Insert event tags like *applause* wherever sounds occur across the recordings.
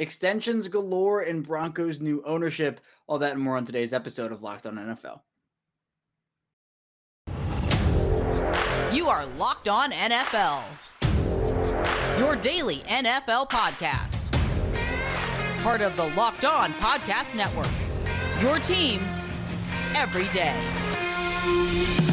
extensions galore and Broncos' new ownership. All that and more on today's episode of Locked On NFL. You are Locked On NFL, your daily NFL podcast. Part of the Locked On Podcast Network, your team every day.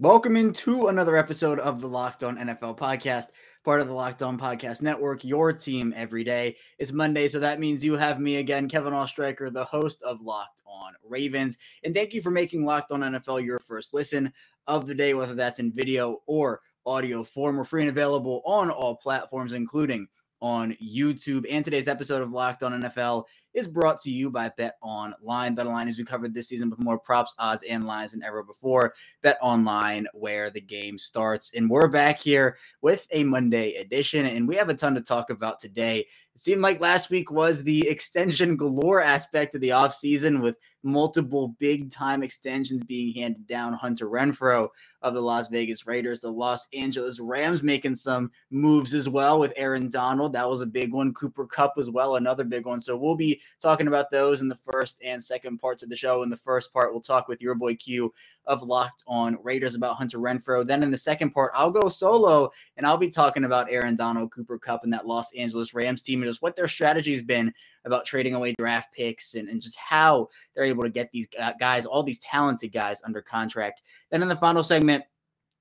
Welcome into another episode of the Locked On NFL podcast, part of the Locked On Podcast Network, your team every day. It's Monday, so that means you have me again, Kevin Oestreicher, the host of Locked On Ravens. And thank you for making Locked On NFL your first listen of the day, whether that's in video or audio form. We're free and available on all platforms, including on YouTube. And today's episode of Locked On NFL is brought to you by Bet Online. Bet Online, as we covered this season with more props, odds, and lines than ever before. Bet Online, where the game starts. And we're back here with a Monday edition, and we have a ton to talk about today. It seemed like last week was the extension galore aspect of the offseason with multiple big time extensions being handed down. Hunter Renfrow of the Las Vegas Raiders, the Los Angeles Rams making some moves as well with Aaron Donald. That was a big one. Cooper Kupp as well, another big one. So we'll be talking about those in the first and second parts of the show. In the first part, we'll talk with your boy Q of Locked On Raiders about Hunter Renfrow. Then in the second part, I'll go solo and I'll be talking about Aaron Donald, Cooper Kupp, and that Los Angeles Rams team and just what their strategy has been about trading away draft picks and, and just how they're able to get these guys, all these talented guys under contract. Then in the final segment,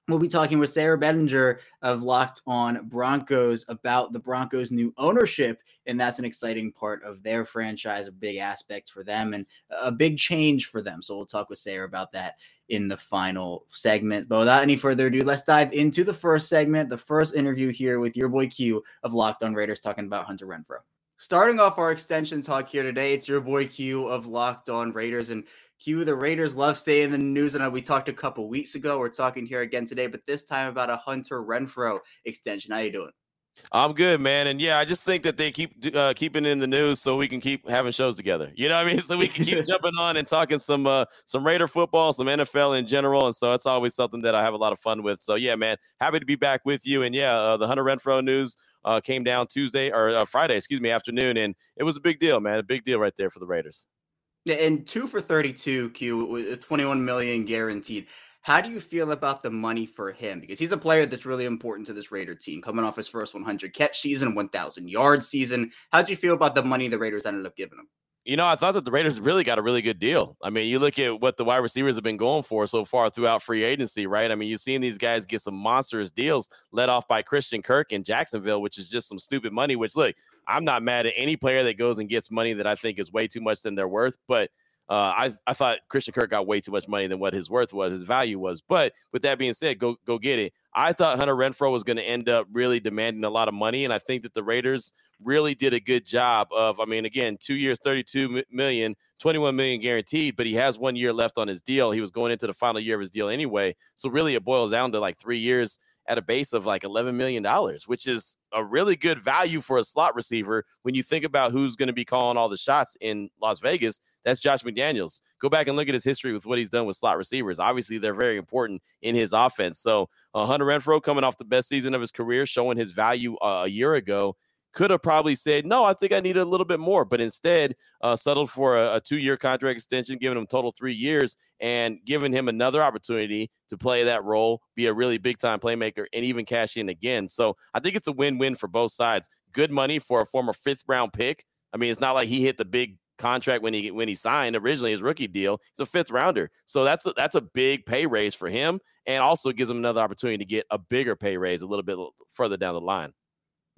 We'll be talking with Sayre Bedinger of Locked On Broncos about the Broncos' new ownership. And that's an exciting part of their franchise, a big aspect for them and a big change for them. So we'll talk with Sayre about that in the final segment. But without any further ado, let's dive into the first segment, the first interview here with your boy Q of Locked On Raiders talking about Hunter Renfrow. Starting off our extension talk here today, it's your boy Q of Locked On Raiders. And Q, the Raiders love staying in the news. I know we talked a couple weeks ago. We're talking here again today, but this time about a Hunter Renfrow extension. How you doing? I'm good, man, and yeah, I just think that they keep uh, keeping in the news so we can keep having shows together. You know what I mean? *laughs* So we can keep *laughs* jumping on and talking some uh, some Raider football, some NFL in general, and so it's always something that I have a lot of fun with. So yeah, man, happy to be back with you. And yeah, uh, the Hunter Renfrow news uh, came down Tuesday or uh, Friday, excuse me, afternoon, and it was a big deal, man, a big deal right there for the Raiders. Yeah, and two for 32, Q, with 21 million guaranteed. How do you feel about the money for him? Because he's a player that's really important to this Raider team, coming off his first 100 catch season, 1,000 yard season. How do you feel about the money the Raiders ended up giving him? You know, I thought that the Raiders really got a really good deal. I mean, you look at what the wide receivers have been going for so far throughout free agency, right? I mean, you've seen these guys get some monstrous deals led off by Christian Kirk in Jacksonville, which is just some stupid money. Which, look, I'm not mad at any player that goes and gets money that I think is way too much than they're worth, but – uh, I I thought Christian Kirk got way too much money than what his worth was, his value was. But with that being said, go go get it. I thought Hunter Renfrow was going to end up really demanding a lot of money, and I think that the Raiders really did a good job of. I mean, again, two years, thirty-two million, 21 million guaranteed, but he has one year left on his deal. He was going into the final year of his deal anyway, so really it boils down to like three years at a base of like $11 million, which is a really good value for a slot receiver when you think about who's going to be calling all the shots in Las Vegas. That's Josh McDaniels. Go back and look at his history with what he's done with slot receivers. Obviously, they're very important in his offense. So, uh, Hunter Renfrow coming off the best season of his career, showing his value uh, a year ago could have probably said, no, I think I need a little bit more, but instead uh, settled for a, a two year contract extension, giving him total three years and giving him another opportunity to play that role, be a really big time playmaker, and even cash in again. So I think it's a win win for both sides. Good money for a former fifth round pick. I mean, it's not like he hit the big contract when he when he signed originally his rookie deal. He's a fifth rounder, so that's a, that's a big pay raise for him, and also gives him another opportunity to get a bigger pay raise a little bit further down the line.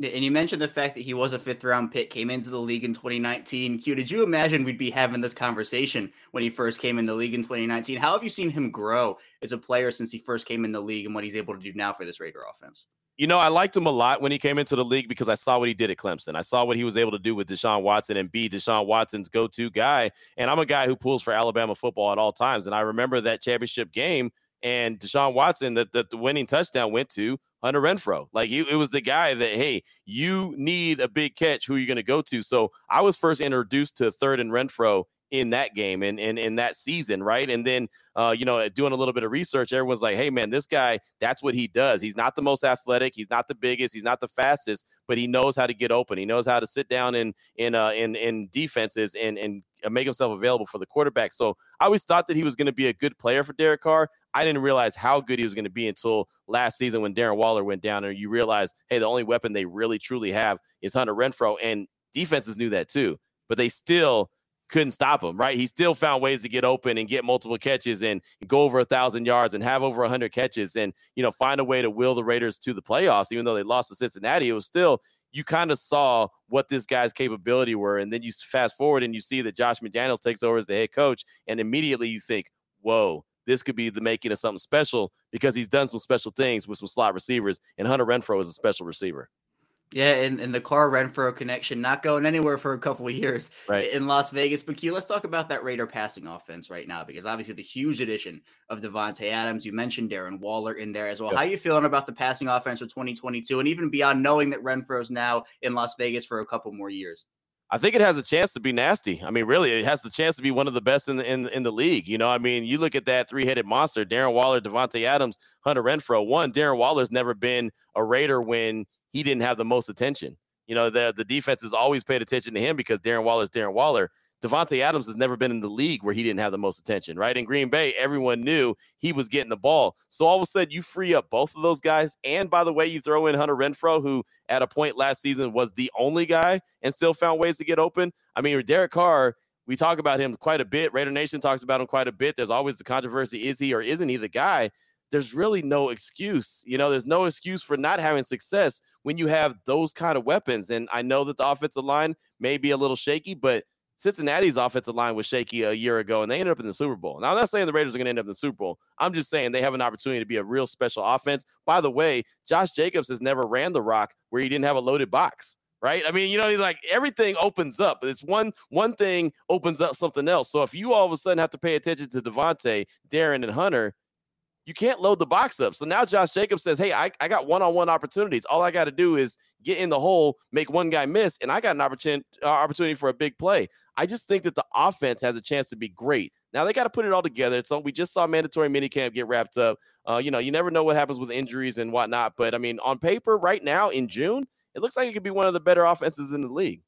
And you mentioned the fact that he was a fifth round pick, came into the league in 2019. Q, did you imagine we'd be having this conversation when he first came in the league in 2019? How have you seen him grow as a player since he first came in the league and what he's able to do now for this Raider offense? You know, I liked him a lot when he came into the league because I saw what he did at Clemson. I saw what he was able to do with Deshaun Watson and be Deshaun Watson's go to guy. And I'm a guy who pulls for Alabama football at all times. And I remember that championship game and Deshaun Watson that, that the winning touchdown went to Hunter Renfrow. Like it was the guy that, hey, you need a big catch. Who are you going to go to? So I was first introduced to Hunter Renfrow in that game and in, in, in that season, right? And then, uh, you know, doing a little bit of research, everyone's like, hey, man, this guy, that's what he does. He's not the most athletic, he's not the biggest, he's not the fastest, but he knows how to get open. He knows how to sit down in in uh, in in defenses and and make himself available for the quarterback. So I always thought that he was going to be a good player for Derek Carr. I didn't realize how good he was going to be until last season when Darren Waller went down, and you realize, hey, the only weapon they really truly have is Hunter Renfrow, and defenses knew that too, but they still couldn't stop him, right? He still found ways to get open and get multiple catches and go over a thousand yards and have over a hundred catches and you know find a way to will the Raiders to the playoffs, even though they lost to Cincinnati. It was still you kind of saw what this guy's capability were, and then you fast forward and you see that Josh McDaniels takes over as the head coach, and immediately you think, "Whoa, this could be the making of something special," because he's done some special things with some slot receivers, and Hunter Renfrow is a special receiver. Yeah, and, and the Carr Renfrow connection not going anywhere for a couple of years right. in Las Vegas. But Q, let's talk about that Raider passing offense right now because obviously the huge addition of Davante Adams. You mentioned Darren Waller in there as well. Yep. How are you feeling about the passing offense for 2022 and even beyond knowing that Renfrow's now in Las Vegas for a couple more years? I think it has a chance to be nasty. I mean, really, it has the chance to be one of the best in the in, in the league. You know, I mean, you look at that three headed monster: Darren Waller, Davante Adams, Hunter Renfrow. One, Darren Waller's never been a Raider when he didn't have the most attention. You know, the the defense has always paid attention to him because Darren Waller is Darren Waller. Davante Adams has never been in the league where he didn't have the most attention, right? In Green Bay, everyone knew he was getting the ball. So all of a sudden, you free up both of those guys. And by the way, you throw in Hunter Renfrow, who at a point last season was the only guy and still found ways to get open. I mean, Derek Carr, we talk about him quite a bit. Raider Nation talks about him quite a bit. There's always the controversy is he or isn't he the guy? there's really no excuse. You know, there's no excuse for not having success when you have those kind of weapons. And I know that the offensive line may be a little shaky, but Cincinnati's offensive line was shaky a year ago and they ended up in the Super Bowl. Now, I'm not saying the Raiders are going to end up in the Super Bowl. I'm just saying they have an opportunity to be a real special offense. By the way, Josh Jacobs has never ran the rock where he didn't have a loaded box. Right. I mean, you know, he's like everything opens up. It's one one thing opens up something else. So if you all of a sudden have to pay attention to Davante, Darren, and Hunter, you can't load the box up. So now Josh Jacobs says, Hey, I, I got one on one opportunities. All I got to do is get in the hole, make one guy miss, and I got an opportunity, uh, opportunity for a big play. I just think that the offense has a chance to be great. Now they got to put it all together. So we just saw mandatory minicamp get wrapped up. Uh, you know, you never know what happens with injuries and whatnot. But I mean, on paper, right now in June, it looks like it could be one of the better offenses in the league.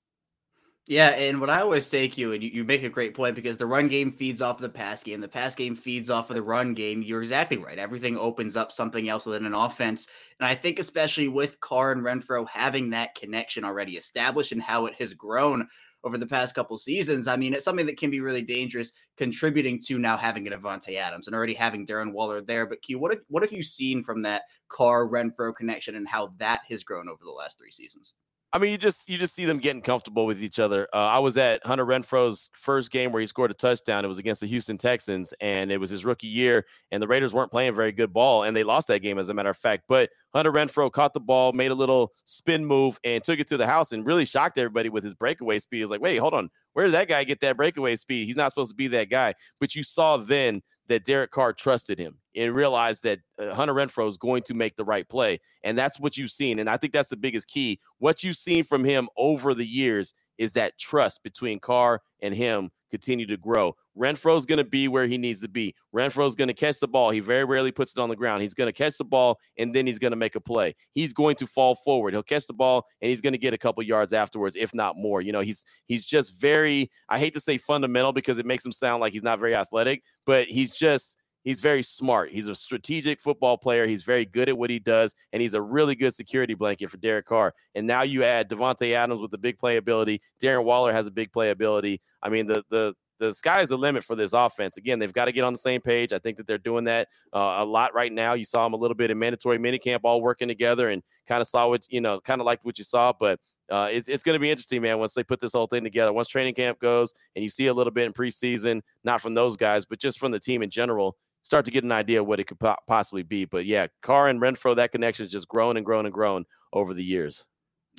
Yeah, and what I always say, Q, and you, you make a great point because the run game feeds off of the pass game, the pass game feeds off of the run game. You're exactly right. Everything opens up something else within an offense. And I think, especially with Carr and Renfrow having that connection already established and how it has grown over the past couple seasons, I mean, it's something that can be really dangerous, contributing to now having an Avante Adams and already having Darren Waller there. But Q, what have, what have you seen from that Carr Renfrow connection and how that has grown over the last three seasons? I mean, you just you just see them getting comfortable with each other. Uh, I was at Hunter Renfrow's first game where he scored a touchdown. It was against the Houston Texans, and it was his rookie year. And the Raiders weren't playing very good ball, and they lost that game, as a matter of fact. But Hunter Renfrow caught the ball, made a little spin move, and took it to the house, and really shocked everybody with his breakaway speed. He was like, "Wait, hold on, where did that guy get that breakaway speed? He's not supposed to be that guy." But you saw then that Derek Carr trusted him and realized that uh, Hunter Renfrow is going to make the right play. And that's what you've seen. And I think that's the biggest key. What you've seen from him over the years is that trust between Carr and him continue to grow. Renfrow's going to be where he needs to be. Renfrow's going to catch the ball. He very rarely puts it on the ground. He's going to catch the ball and then he's going to make a play. He's going to fall forward. He'll catch the ball and he's going to get a couple yards afterwards, if not more. You know, he's he's just very I hate to say fundamental because it makes him sound like he's not very athletic, but he's just he's very smart. He's a strategic football player. He's very good at what he does, and he's a really good security blanket for Derek Carr. And now you add Davante Adams with the big playability. Darren Waller has a big playability. I mean, the the the sky is the limit for this offense. Again, they've got to get on the same page. I think that they're doing that uh, a lot right now. You saw them a little bit in mandatory minicamp, all working together, and kind of saw what you know, kind of liked what you saw, but. Uh, it's it's going to be interesting, man. Once they put this whole thing together, once training camp goes, and you see a little bit in preseason, not from those guys, but just from the team in general, start to get an idea what it could po- possibly be. But yeah, Carr and Renfrow, that connection has just grown and grown and grown over the years.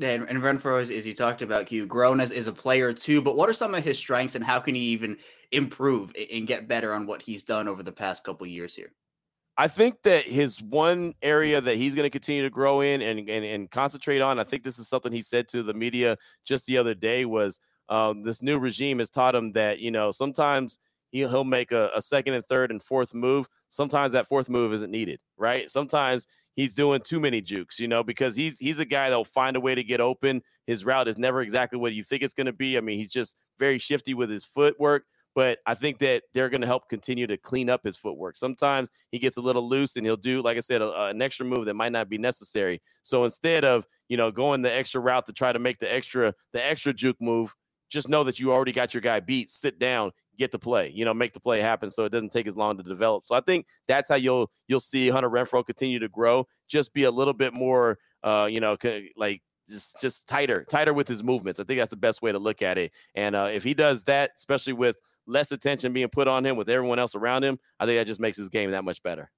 And, and Renfrow, as, as, you talked about, Q, grown as, as a player too. But what are some of his strengths, and how can he even improve and get better on what he's done over the past couple years here? I think that his one area that he's going to continue to grow in and, and, and concentrate on, I think this is something he said to the media just the other day was um, this new regime has taught him that you know sometimes he'll, he'll make a, a second and third and fourth move. Sometimes that fourth move isn't needed, right? Sometimes he's doing too many jukes, you know, because he's he's a guy that'll find a way to get open. His route is never exactly what you think it's going to be. I mean, he's just very shifty with his footwork. But I think that they're going to help continue to clean up his footwork. Sometimes he gets a little loose and he'll do, like I said, a, an extra move that might not be necessary. So instead of you know going the extra route to try to make the extra the extra juke move, just know that you already got your guy beat. Sit down, get the play, you know, make the play happen so it doesn't take as long to develop. So I think that's how you'll you'll see Hunter Renfrow continue to grow. Just be a little bit more uh, you know, like just just tighter, tighter with his movements. I think that's the best way to look at it. And uh, if he does that, especially with less attention being put on him with everyone else around him, I think that just makes his game that much better.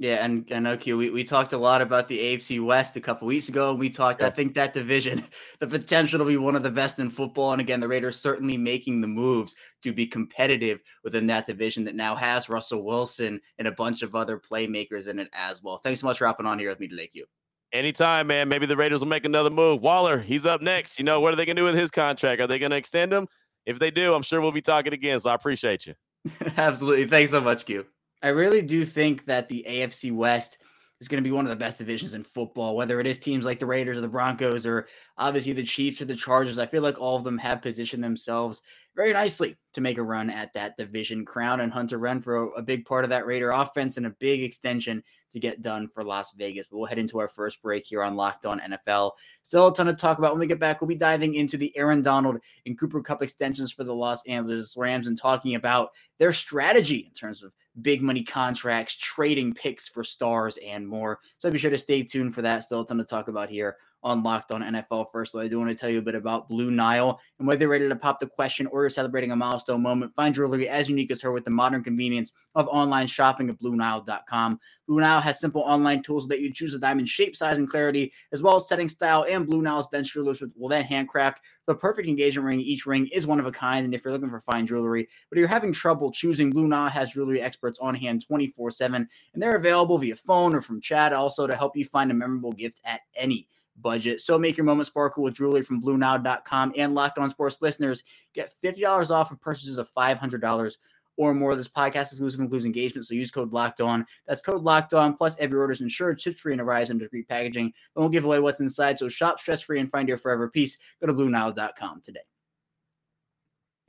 Yeah, and and okay, we, we talked a lot about the AFC West a couple weeks ago. And we talked, I think that division, *laughs* the potential to be one of the best in football. And again, the Raiders certainly making the moves to be competitive within that division that now has Russell Wilson and a bunch of other playmakers in it as well. Thanks so much for hopping on here with me today, Q. Anytime, man. Maybe the Raiders will make another move. Waller, he's up next. You know, what are they going to do with his contract? Are they going to extend him? If they do, I'm sure we'll be talking again. So I appreciate you. *laughs* Absolutely. Thanks so much, Q. I really do think that the AFC West is going to be one of the best divisions in football, whether it is teams like the Raiders or the Broncos or obviously the Chiefs or the Chargers. I feel like all of them have positioned themselves very nicely to make a run at that division crown. And Hunter Renfrow, a big part of that Raider offense and a big extension to get done for Las Vegas. But we'll head into our first break here on Locked On NFL. Still a ton to talk about when we get back. We'll be diving into the Aaron Donald and Cooper Kupp extensions for the Los Angeles Rams and talking about their strategy in terms of big money contracts, trading picks for stars, and more. So be sure to stay tuned for that. Still a ton to talk about here on Locked On NFL. First, But I do want to tell you a bit about Blue Nile and whether you're ready to pop the question or you're celebrating a milestone moment. Find jewelry as unique as her with the modern convenience of online shopping at BlueNile.com. Blue Nile has simple online tools that you choose a diamond shape, size, and clarity, as well as setting style. And Blue Nile's bench jewelers will then handcraft the perfect engagement ring. Each ring is one of a kind. And if you're looking for fine jewelry, but you're having trouble choosing, Blue Nile has jewelry experts on hand 24 7, and they're available via phone or from chat also to help you find a memorable gift at any budget. So make your moment sparkle with jewelry from BlueNile.com and Locked On Sports listeners get $50 off of purchases of $500 or more. This podcast is exclusive includes engagement, so use code Locked On. That's code Locked On. Plus, every order is insured, shipped free, and arrives in discreet packaging. And we'll give away what's inside. So shop stress free and find your forever peace. Go to BlueNile.com today.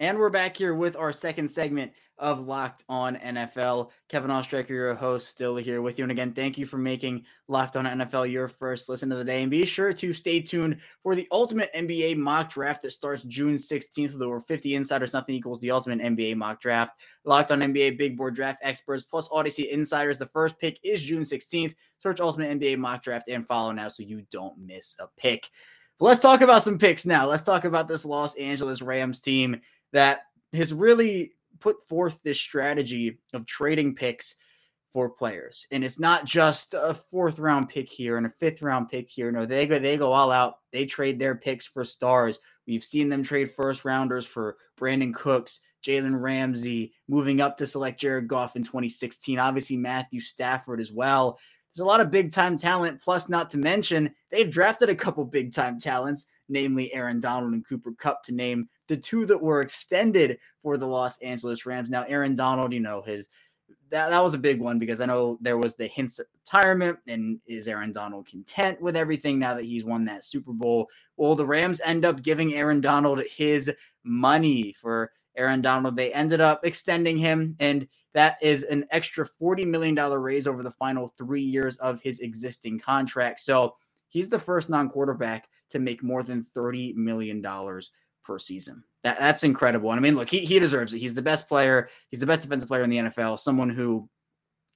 And we're back here with our second segment of Locked On NFL. Kevin Oestreicher, your host, still here with you. And again, thank you for making Locked On NFL your first listen of the day. And be sure to stay tuned for the Ultimate NBA mock draft that starts June 16th with over 50 insiders. Nothing equals the Ultimate NBA mock draft. Locked On NBA Big Board Draft experts plus Odyssey insiders. The first pick is June 16th. Search Ultimate NBA mock draft and follow now so you don't miss a pick. But let's talk about some picks now. Let's talk about this Los Angeles Rams team that has really put forth this strategy of trading picks for players. And it's not just a fourth round pick here and a fifth round pick here. No, they go they go all out. They trade their picks for stars. We've seen them trade first rounders for Brandin Cooks, Jalen Ramsey, moving up to select Jared Goff in 2016. Obviously, Matthew Stafford as well. There's a lot of big time talent, plus, not to mention, they've drafted a couple big time talents, namely Aaron Donald and Cooper Kupp, to name the two that were extended for the Los Angeles Rams. Now, Aaron Donald, you know, his that, that was a big one because I know there was the hints of retirement and is Aaron Donald content with everything now that he's won that Super Bowl? Well, the Rams end up giving Aaron Donald his money for Aaron Donald. They ended up extending him, and that is an extra $40 million raise over the final three years of his existing contract. So he's the first non quarterback to make more than $30 million per season. That, that's incredible. And I mean, look, he, he deserves it. He's the best player. He's the best defensive player in the NFL. Someone who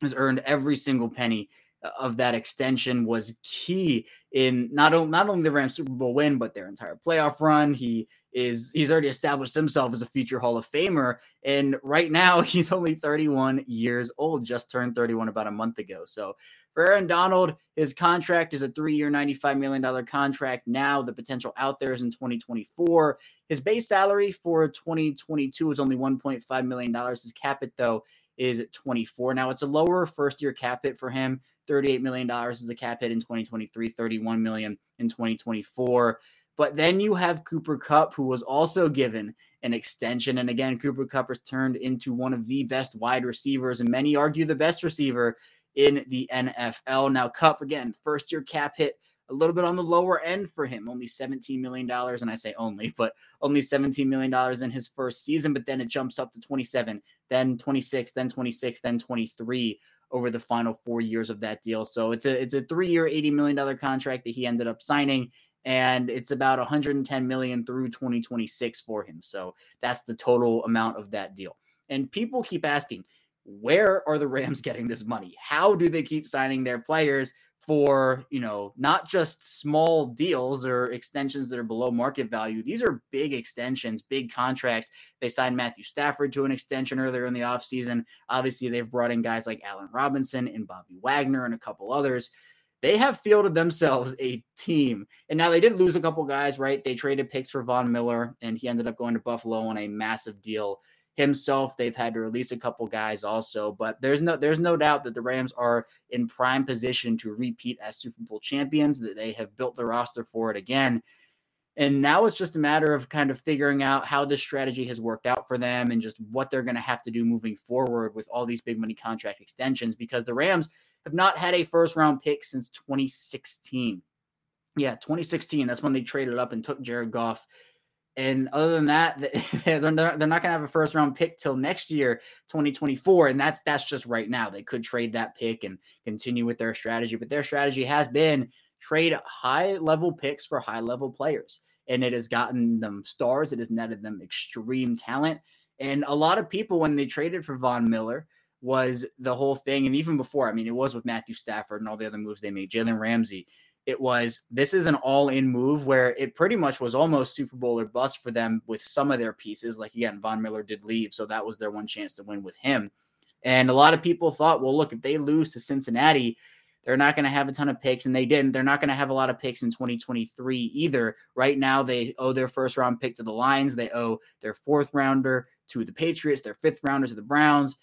has earned every single penny uh, of that extension was key in not only not only the Rams Super Bowl win, but their entire playoff run. He is he's already established himself as a future Hall of Famer, and right now *laughs* he's only 31 years old, just turned 31 about a month ago. So for Aaron Donald, his contract is a three-year, $95 million contract. Now the potential out there is in 2024. His base salary for 2022 is only $1.5 million. His cap it though is 24. Now it's a lower first-year cap hit for him. $38 million is the cap hit in 2023, $31 million in 2024. But then you have Cooper Kupp, who was also given an extension. And again, Cooper Kupp has turned into one of the best wide receivers, and many argue the best receiver in the NFL. Now, Kupp, again, first year cap hit a little bit on the lower end for him, only $17 million. And I say only, but only $17 million in his first season. But then it jumps up to 27, then 26, then 26, then 23 over the final four years of that deal. So it's a it's a three year, $80 million contract that he ended up signing. And it's about 110 million through 2026 for him. So that's the total amount of that deal. And people keep asking, where are the Rams *laughs* getting this money? How do they keep signing their players for, you know, not just small deals or extensions that are below market value. These are big extensions, big contracts. They signed Matthew Stafford to an extension earlier in the offseason. Obviously, they've brought in guys like Allen Robinson and Bobby Wagner and a couple others. They have fielded themselves a team. And now they did lose a couple guys, right? They traded picks for Von Miller, and he ended up going to Buffalo on a massive deal himself. They've had to release a couple guys also, but there's no there's no doubt that the Rams are in prime position to repeat as Super Bowl champions. That they have built the roster for it again. And now it's just a matter of kind of figuring out how this strategy has worked out for them and just what they're going to have to do moving forward with all these big money contract extensions because the Rams have not had a first round pick since 2016. Yeah, 2016. That's when they traded up and took Jared Goff and other than that, *laughs* they're, not going to have a first round pick till next year, 2024. And that's that's just right now. They could trade that pick and continue with their strategy. But their strategy has been trade high level picks for high level players. And it has gotten them stars. It has netted them extreme talent. And a lot of people, when they traded for Von Miller, was the whole thing. And even before, I mean, it was with Matthew Stafford and all the other moves they made, Jalen Ramsey it was this is an all in move where it pretty much was almost Super Bowl or bust for them with some of their pieces. Like again, Von Miller did leave, so that was their one chance to win with him. And a lot of people thought, well, look, if they lose to Cincinnati, they're not going to have a ton of picks, and they didn't. They're not going to have a lot of picks in 2023 either. Right now, they owe their first round pick to the Lions. They owe their fourth rounder to the Patriots, their fifth rounder to the Browns,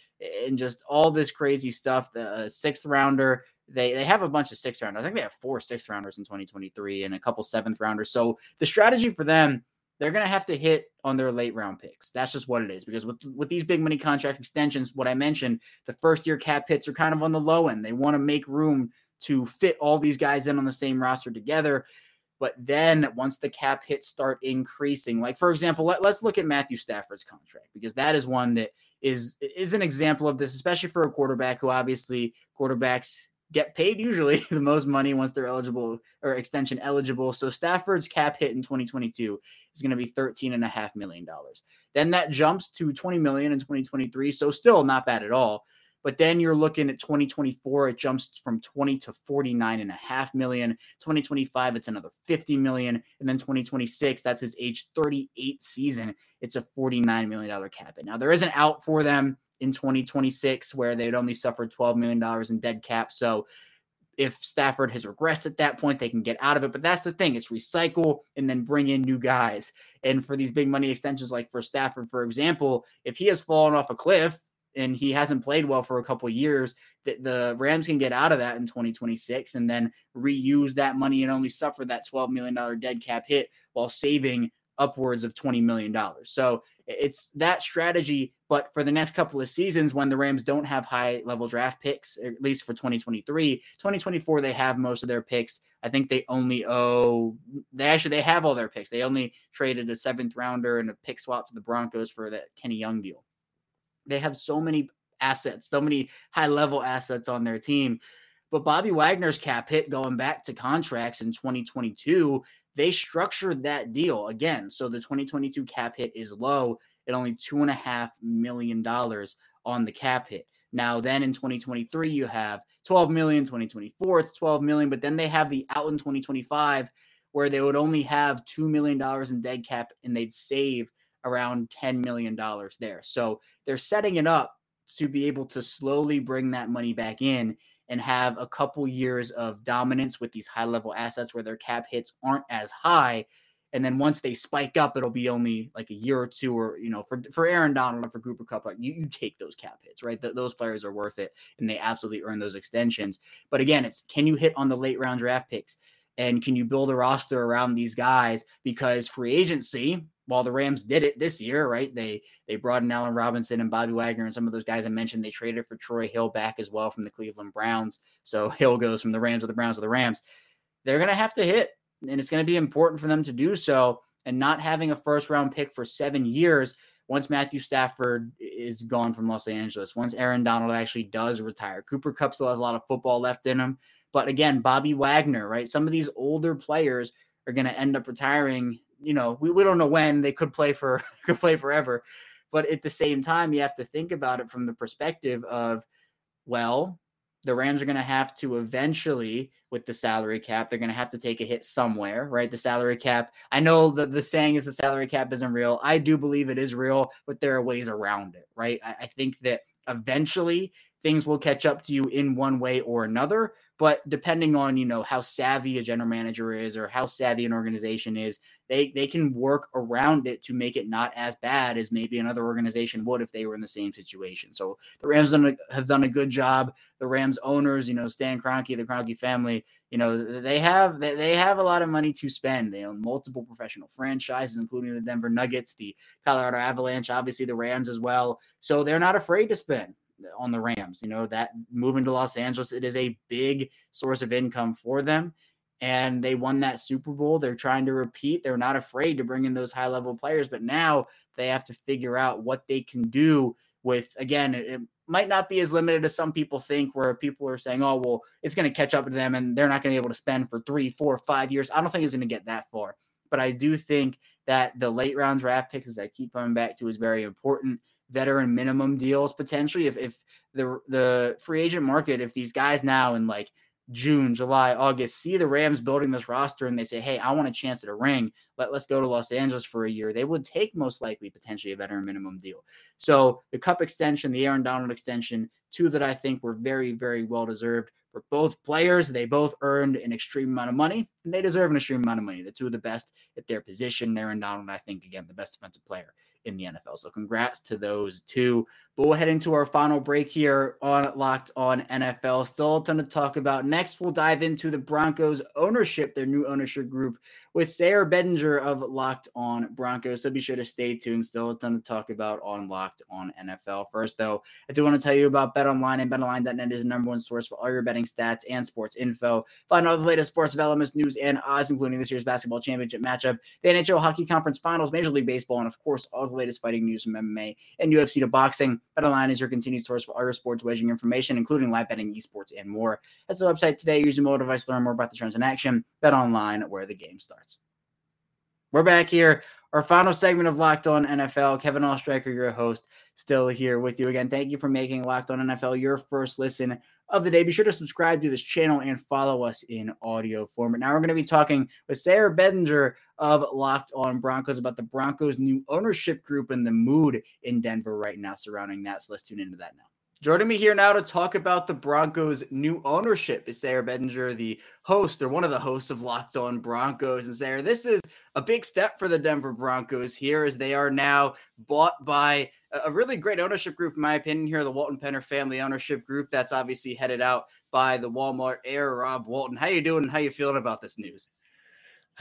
and just all this crazy stuff. The uh, sixth rounder they they have a bunch of sixth rounders. I think they have four six rounders in 2023 and a couple seventh rounders. So the strategy for them, they're gonna have to hit on their late round picks. That's just what it is. Because with with these big money contract extensions, what I mentioned, the first year cap hits are kind of on the low end. They want to make room to fit all these guys in on the same roster together. But then once the cap hits start increasing, like for example, let, let's look at Matthew Stafford's contract because that is one that is is an example of this, especially for a quarterback who obviously quarterbacks get paid usually *laughs* the most money once they're eligible or extension eligible. So Stafford's cap hit in 2022 is going to be 13 and a half million dollars. Then that jumps to 20 million in 2023. So still not bad at all. But then you're looking at 2024, it jumps from 20 to 49 and a half million. 2025, it's another 50 million. And then 2026, that's his age 38 season. It's a $49 million cap. Now there is an out for them in 2026 where they'd only suffered $12 million in dead cap. So if Stafford has regressed at that point, they can get out of it. But that's the thing, it's recycle and then bring in new guys. And for these big money extensions, like for Stafford, for example, if he has fallen off a cliff and he hasn't played well for a couple years, that the Rams can get out of that in 2026 and then reuse that money and only suffer that $12 million dead cap hit while saving upwards of $20 million. So it's that strategy. But for the next couple of seasons, when the Rams don't have high level draft picks, at least for 2023, 2024, they have most of their picks. I think they only owe, they actually, they have all their picks. They only traded a seventh rounder and a pick swap to the Broncos for that Kenny Young deal. They have so many assets, so many high level assets on their team. But Bobby Wagner's cap hit going back to contracts in 2022 they structured that deal again. So the 2022 cap hit is low at only two and a half million dollars on the cap hit. Now, then in 2023, you have 12 million, 2024, it's 12 million, but then they have the out in 2025 where they would only have $2 million in dead cap and they'd save around $10 million there. So they're setting it up to be able to slowly bring that money back in and have a couple years of dominance with these high level assets where their cap hits aren't as high. And then once they spike up, it'll be only like a year or two, or you know, for for Aaron Donald and for Cooper Kupp, like you, you take those cap hits, right? Th- those players are worth it, and they absolutely earn those extensions. But again, it's can you hit on the late round draft picks? And can you build a roster around these guys? Because free agency, while the Rams did it this year, right? They they brought in Allen Robinson and Bobby Wagner and some of those guys I mentioned. They traded for Troy Hill back as well from the Cleveland Browns. So *laughs* Hill goes from the Rams to the Browns to the Rams. They're gonna have to hit, and it's gonna be important for them to do so. And not having a first round pick for seven years once Matthew Stafford is gone from Los Angeles, once Aaron Donald actually does retire, Cooper Kupp still has a lot of football left in him. But again, Bobby Wagner, right? Some of these older players are going to end up retiring. You know, we, we don't know when they could play for *laughs* could play forever. But at the same time, you have to think about it from the perspective of, well, the Rams are going to have to eventually, with the salary cap, they're going to have to take a hit somewhere, right? The salary cap. I know that the saying is the salary cap isn't real. I do believe it is real, but there are ways around it, right? I, I think that eventually things will catch up to you in one way or another. But depending on you know how savvy a general manager is or how savvy an organization is, they they can work around it to make it not as bad as maybe another organization would if they were in the same situation. So the Rams have done a good job. The Rams owners, you know, Stan Kroenke, the Kroenke family, you know, they have they, they have a lot of money to spend. They own multiple professional franchises, including the Denver Nuggets, the Colorado Avalanche, obviously the Rams as well. So they're not afraid to spend on the Rams. You know, that moving to Los Angeles, it is a big source of income for them. And they won that Super Bowl. They're trying to repeat. They're not afraid to bring in those high level players, but now they have to figure out what they can do with, again, it, might not be as limited as some people think, where people are saying, oh, well, it's going to catch up to them and they're not going to be able to spend for three, four, five years. I don't think it's going to get that far. But I do think that the late round draft picks, as I keep coming back to, is very important veteran minimum deals potentially. If if the the free agent market, if these guys now in like June, July, August see the Rams building this roster and they say, Hey, I want a chance at a ring. Let, let's go to Los Angeles for a year. They would take most likely potentially a veteran minimum deal. So the Kupp extension, the Aaron Donald extension, two that I think were very, very well deserved for both players. They both earned an extreme amount of money and they deserve an extreme amount of money. The two of the best at their position. Aaron Donald, I think, again, the best defensive player in the NFL. So congrats to those two. But we'll head into our final break here on Locked On NFL. Still a ton to talk about. Next, we'll dive into the Broncos ownership, their new ownership group, with Sayre Bedinger of Locked On Broncos. So be sure to stay tuned. Still a ton to talk about on Locked On NFL. First, though, I do want to tell you about BetOnline and BetOnline.net is the number one source for all your betting stats and sports info. Find all the latest sports developments, news, and odds, including this year's basketball championship matchup, the NHL Hockey Conference Finals, Major League Baseball, and of course, all the latest fighting news from MMA and UFC to boxing. BetOnline is your continued source for all your sports wagering information, including live betting, esports, and more. That's the website today. Use your mobile device to learn more about the trends in action. BetOnline, where the game starts. We're back here. Our final segment of Locked On NFL. Kevin Oestreicher, your host, still here with you again. Thank you for making Locked On NFL your first listen of the day. Be sure to subscribe to this channel and follow us in audio format. Now we're going to be talking with Sayre Bedinger of Locked On Broncos about the Broncos' new ownership group and the mood in Denver right now surrounding that. So let's tune into that now. Joining me here now to talk about the Broncos' new ownership is Sayre Bedinger, the host or one of the hosts of Locked On Broncos. And Sayre, this is a big step for the Denver Broncos here as they are now bought by a really great ownership group, in my opinion, here, the Walton Penner family ownership group. That's obviously headed out by the Walmart heir, Rob Walton. How are you doing and how you feeling about this news?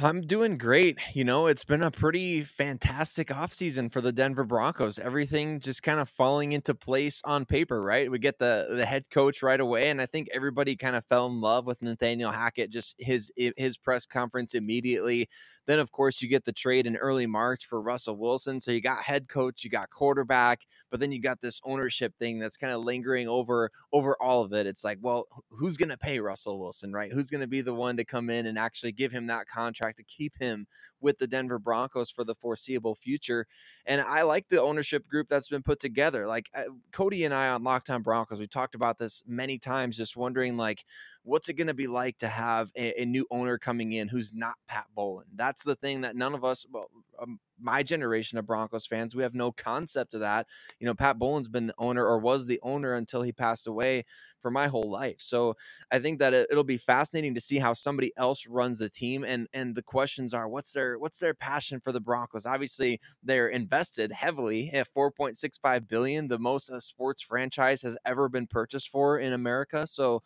I'm doing great. You know, it's been a pretty fantastic offseason for the Denver Broncos. Everything just kind of falling into place on paper, right? We get the the head coach right away and I think everybody kind of fell in love with Nathaniel Hackett just his his press conference immediately. Then, of course, you get the trade in early March for Russell Wilson. So you got head coach, you got quarterback, but then you got this ownership thing that's kind of lingering over over all of it. It's like, well, who's going to pay Russell Wilson, right? Who's going to be the one to come in and actually give him that contract to keep him with the Denver Broncos for the foreseeable future? And I like the ownership group that's been put together. Like uh, Cody and I on Locked On Broncos, we talked about this many times, just wondering like what's it going to be like to have a, a, new owner coming in who's not Pat Bowlen? That's the thing that none of us, well, um, my generation of Broncos fans, we have no concept of that. You know, Pat Bowlen's been the owner or was the owner until he passed away for my whole life. So I think that it, will be fascinating to see how somebody else runs the team. And and the questions are, what's their what's their passion for the Broncos? Obviously, they're invested heavily at 4.65 billion, the most a sports franchise has ever been purchased for in America. So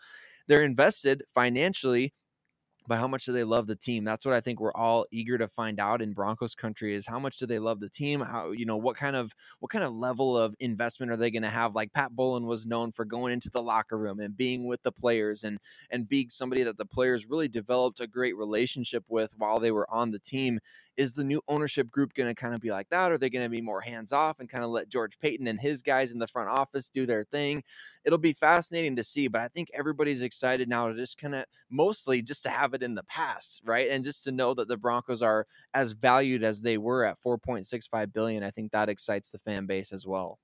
they're invested financially but how much do they love the team that's what i think we're all eager to find out in broncos country is how much do they love the team how you know what kind of what kind of level of investment are they going to have like pat bowlen was known for going into the locker room and being with the players and and being somebody that the players really developed a great relationship with while they were on the team is the new ownership group going to kind of be like that? Are they going to be more hands off and kind of let George Paton and his guys in the front office do their thing? It'll be fascinating to see, but I think everybody's excited now to just kind of mostly just to have it in the past, right? And just to know that the Broncos are as valued as they were at 4.65 billion. I think that excites the fan base as well.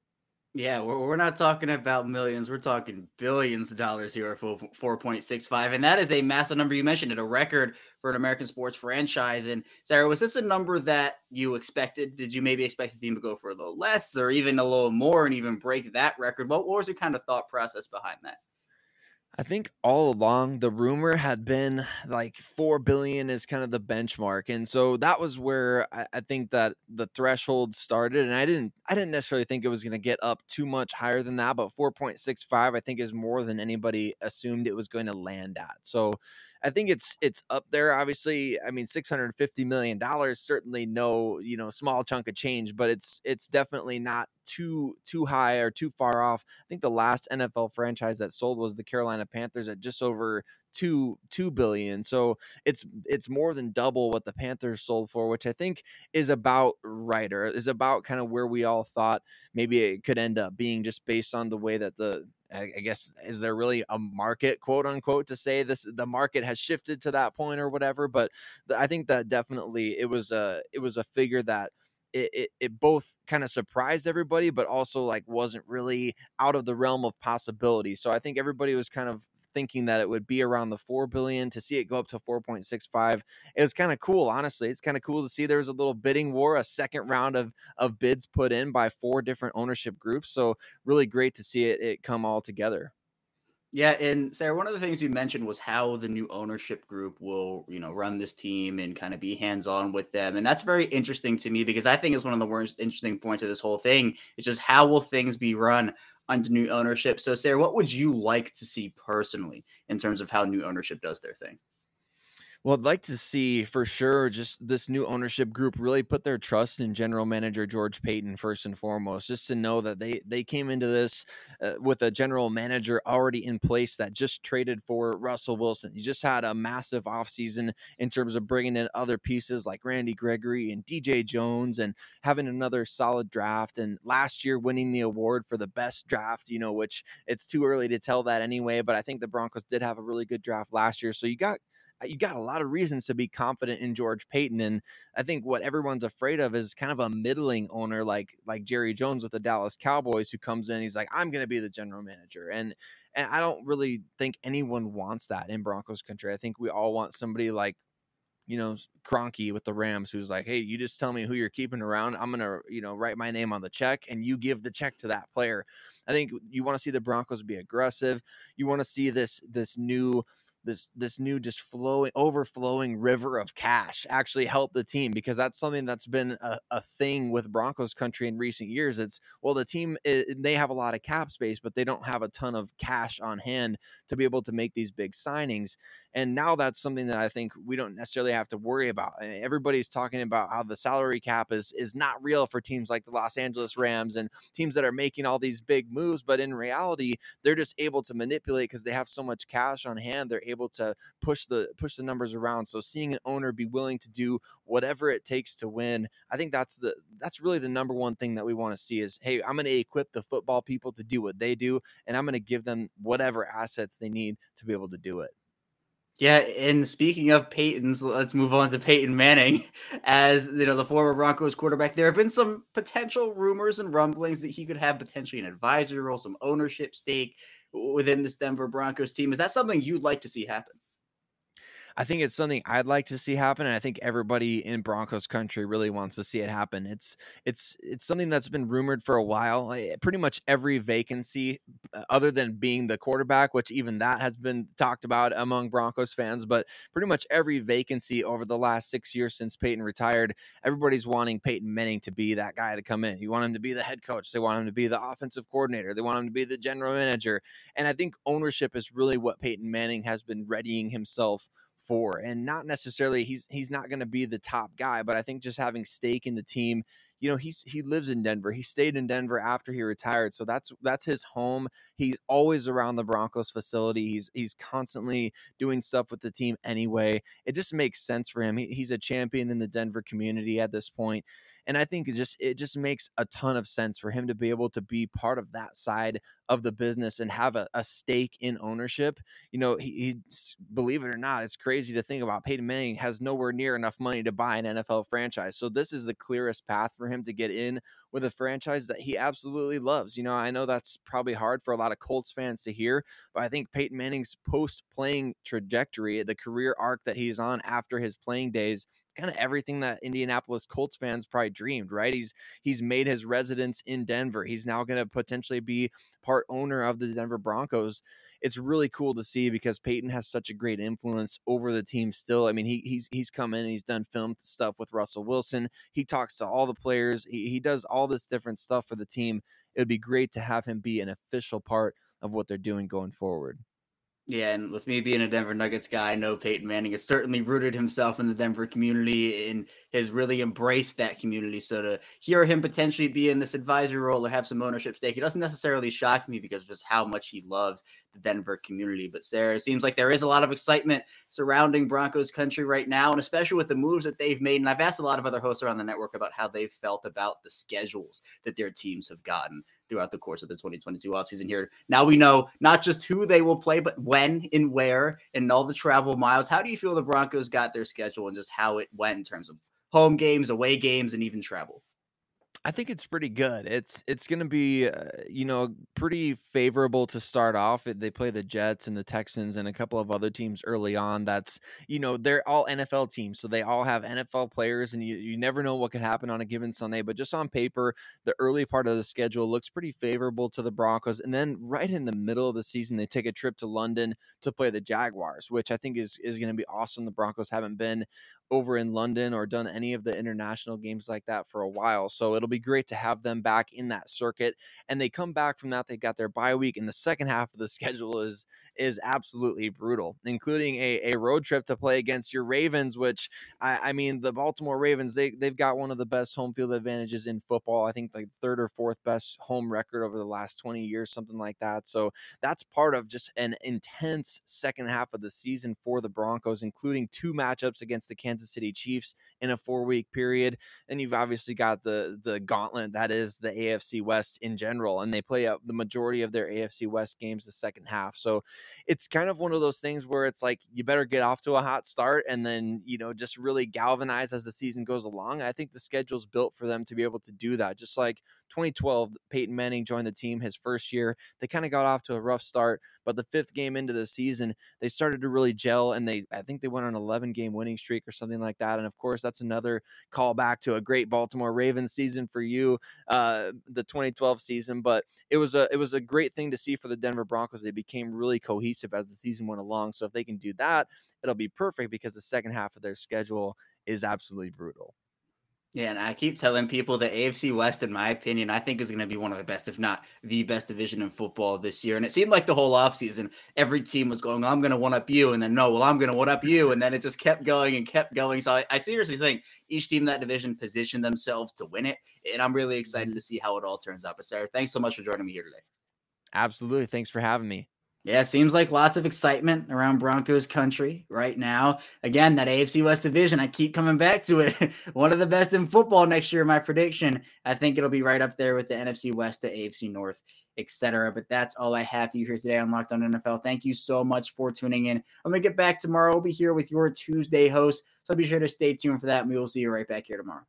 Yeah, we're, we're not talking about millions. We're talking billions of dollars here at 4.65. And that is a massive number. You mentioned it, a record for an American sports franchise. And Sayre, was this a number that you expected? Did you maybe expect the team to go for a little less or even a little more and even break that record? What, what was your kind of thought process behind that? I think all along the rumor had been like four billion is kind of the benchmark, and so that was where I, I think that the threshold started. And I didn't, I didn't necessarily think it was going to get up too much higher than that, but four point six five I think is more than anybody assumed it was going to land at. So I think it's it's up there. Obviously, I mean, six hundred fifty million dollars certainly no you know small chunk of change, but it's it's definitely not too too high or too far off. I think the last NFL franchise that sold was the Carolina Panthers at just over two two billion. So it's it's more than double what the Panthers sold for, which I think is about right or is about kind of where we all thought maybe it could end up being just based on the way that the I guess is there really a market quote unquote to say this the market has shifted to that point or whatever but I think that definitely it was a it was a figure that it, it, it both kind of surprised everybody but also like wasn't really out of the realm of possibility so i think everybody was kind of thinking that it would be around the 4 billion to see it go up to 4.65 it was kind of cool honestly it's kind of cool to see there was a little bidding war a second round of of bids put in by four different ownership groups so really great to see it, it come all together yeah, and Sayre, one of the things you mentioned was how the new ownership group will, you know, run this team and kind of be hands-on with them. And that's very interesting to me because I think it's one of the most interesting points of this whole thing. It's just how will things be run under new ownership. So, Sayre, what would you like to see personally in terms of how new ownership does their thing? Well, I'd like to see for sure just this new ownership group really put their trust in general manager George Paton first and foremost, just to know that they they came into this uh, with a general manager already in place that just traded for Russell Wilson. You just had a massive offseason in terms of bringing in other pieces like Randy Gregory and DJ Jones and having another solid draft and last year winning the award for the best draft, you know, which it's too early to tell that anyway, but I think the Broncos did have a really good draft last year. So you got you got a lot of reasons to be confident in George Paton. And I think what everyone's afraid of is kind of a middling owner like like Jerry Jones with the Dallas Cowboys who comes in, he's like, I'm gonna be the general manager. And and I don't really think anyone wants that in Broncos country. I think we all want somebody like you know, Kroenke with the Rams, who's like, hey, you just tell me who you're keeping around. I'm going to, you know, write my name on the check and you give the check to that player. I think you want to see the Broncos be aggressive. You want to see this, this new, this this new just flowing overflowing river of cash actually help the team because that's something that's been a, a thing with Broncos country in recent years. It's well the team they have a lot of cap space, but they don't have a ton of cash on hand to be able to make these big signings. And now that's something that I think we don't necessarily have to worry about. Eh, everybody's talking about how the salary cap is is not real for teams like the Los Angeles Rams and teams that are making all these big moves, but in reality, they're just able to manipulate because they have so much cash on hand. They're able to push the push the numbers around. So seeing an owner be willing to do whatever it takes to win, I think that's the that's really the number one thing that we want to see is hey, I'm going to equip the football people to do what they do, and I'm going to give them whatever assets they need to be able to do it. Yeah, and speaking of Peyton's, let's move on to Peyton Manning. *laughs* As you know, the former Broncos quarterback, there have been some potential rumors and rumblings that he could have potentially an advisory role, some ownership stake within this Denver Broncos team. Is that something you'd like to see happen? I think it's something I'd like to see happen, and I think everybody in Broncos country really wants to see it happen. It's it's it's something that's been rumored for a while. Pretty much every vacancy, uh, other than being the quarterback, which even that has been talked about among Broncos fans, but pretty much every vacancy over the last six years since Peyton retired, everybody's wanting Peyton Manning to be that guy to come in. You want him to be the head coach. They want him to be the offensive coordinator. They want him to be the general manager. And I think ownership is really what Peyton Manning has been readying himself And not necessarily he's he's not going to be the top guy, but I think just having stake in the team you know he's he lives in Denver. He stayed in Denver after he retired, so that's that's his home. He's always around the Broncos facility. He's he's constantly doing stuff with the team anyway. It just makes sense for him. He, he's a champion in the Denver community at this point and I think it just it just makes a ton of sense for him to be able to be part of that side of the business and have a, a stake in ownership. You know, he, believe it or not, it's crazy to think about. Peyton Manning has nowhere near enough money to buy an NFL franchise, so this is the clearest path for him to get in with a franchise that he absolutely loves. You know, I know that's probably hard for a lot of Colts fans to hear, but I think Peyton Manning's post playing trajectory, the career arc that he's on after his playing days kind of everything that Indianapolis Colts fans probably dreamed, right? He's he's made his residence in Denver. He's now going to potentially be part owner of the Denver Broncos. It's really cool to see because Peyton has such a great influence over the team still. I mean, he, he's he's come in and he's done film stuff with Russell Wilson. He talks to all the players. He, he does all this different stuff for the team. It would be great to have him be an official part of what they're doing going forward. Yeah, and with me being a Denver Nuggets guy, I know Peyton Manning has certainly rooted himself in the Denver community and has really embraced that community. So to hear him potentially be in this advisory role or have some ownership stake, it doesn't necessarily shock me because of just how much he loves the Denver community. But Sayre, it seems like there is a lot of excitement surrounding Broncos country right now, and especially with the moves that they've made. And I've asked a lot of other hosts around the network about how they've felt about the schedules that their teams have gotten throughout the course of the 2022 offseason here. Now we know not just who they will play, but when and where and all the travel miles. How do you feel the Broncos got their schedule and just how it went in terms of home games, away games, and even travel? I think it's pretty good. It's it's going to be uh, you know pretty favorable to start off. They play the Jets and the Texans and a couple of other teams early on. That's you know they're all NFL teams, so they all have NFL players, and you you never know what could happen on a given Sunday. But just on paper, the early part of the schedule looks pretty favorable to the Broncos, and then right in the middle of the season, they take a trip to London to play the Jaguars, which I think is is going to be awesome. The Broncos haven't been over in London or done any of the international games like that for a while. So it'll be great to have them back in that circuit. And they come back from that, they got their bye week, and the second *laughs* half of the schedule is is absolutely brutal, including a, a road trip to play against your Ravens, which I, I mean, the Baltimore Ravens, they, they've got one of the best home field advantages in football. I think like third or fourth best home record over the last 20 years, something like that. So that's part of just an intense second half of the season for the Broncos, including two matchups against the Kansas City Chiefs in a four week period. And you've obviously got the, the gauntlet that is the AFC West in general. And they play up the majority of their AFC West games the second half. So it's kind of one of those things where it's like you better get off to a hot start and then you know just really galvanize as the season goes along. I think the schedule's built for them to be able to do that. Just like 2012, Peyton Manning joined the team his first year. They kind of got off to a rough start, but the fifth game into the season, they started to really gel and they I think they went on an 11 game winning streak or something like that. And of course, that's another callback to a great Baltimore Ravens season for you, uh, the 2012 season. But it was a it was a great thing to see for the Denver Broncos. They became really cohesive as the season went along. So if they can do that, it'll be perfect because the second half of their schedule is absolutely brutal. Yeah, and I keep telling people that AFC West, in my opinion, I think is going to be one of the best, if not the best division in football this year. And it seemed like the whole offseason, every team was going, I'm going to one up you. And then, no, well, I'm going to one up you. And then it just kept going and kept going. So I, I, seriously think each team in that division positioned themselves to win it. And I'm really excited to see how it all turns out. But, Sayre, thanks so much for joining me here today. Absolutely. Thanks for having me. Yeah, seems like lots of excitement around Broncos country right now. Again, that AFC West division, I keep coming back to it. *laughs* One of the best in football next year, my prediction. I think it'll be right up there with the NFC West, the AFC North, etc. But that's all I have for you here today on Locked On NFL. Thank you so much for tuning in. I'm gonna get back tomorrow. I'll be here with your Tuesday host, so be sure to stay tuned for that. We will see you right back here tomorrow.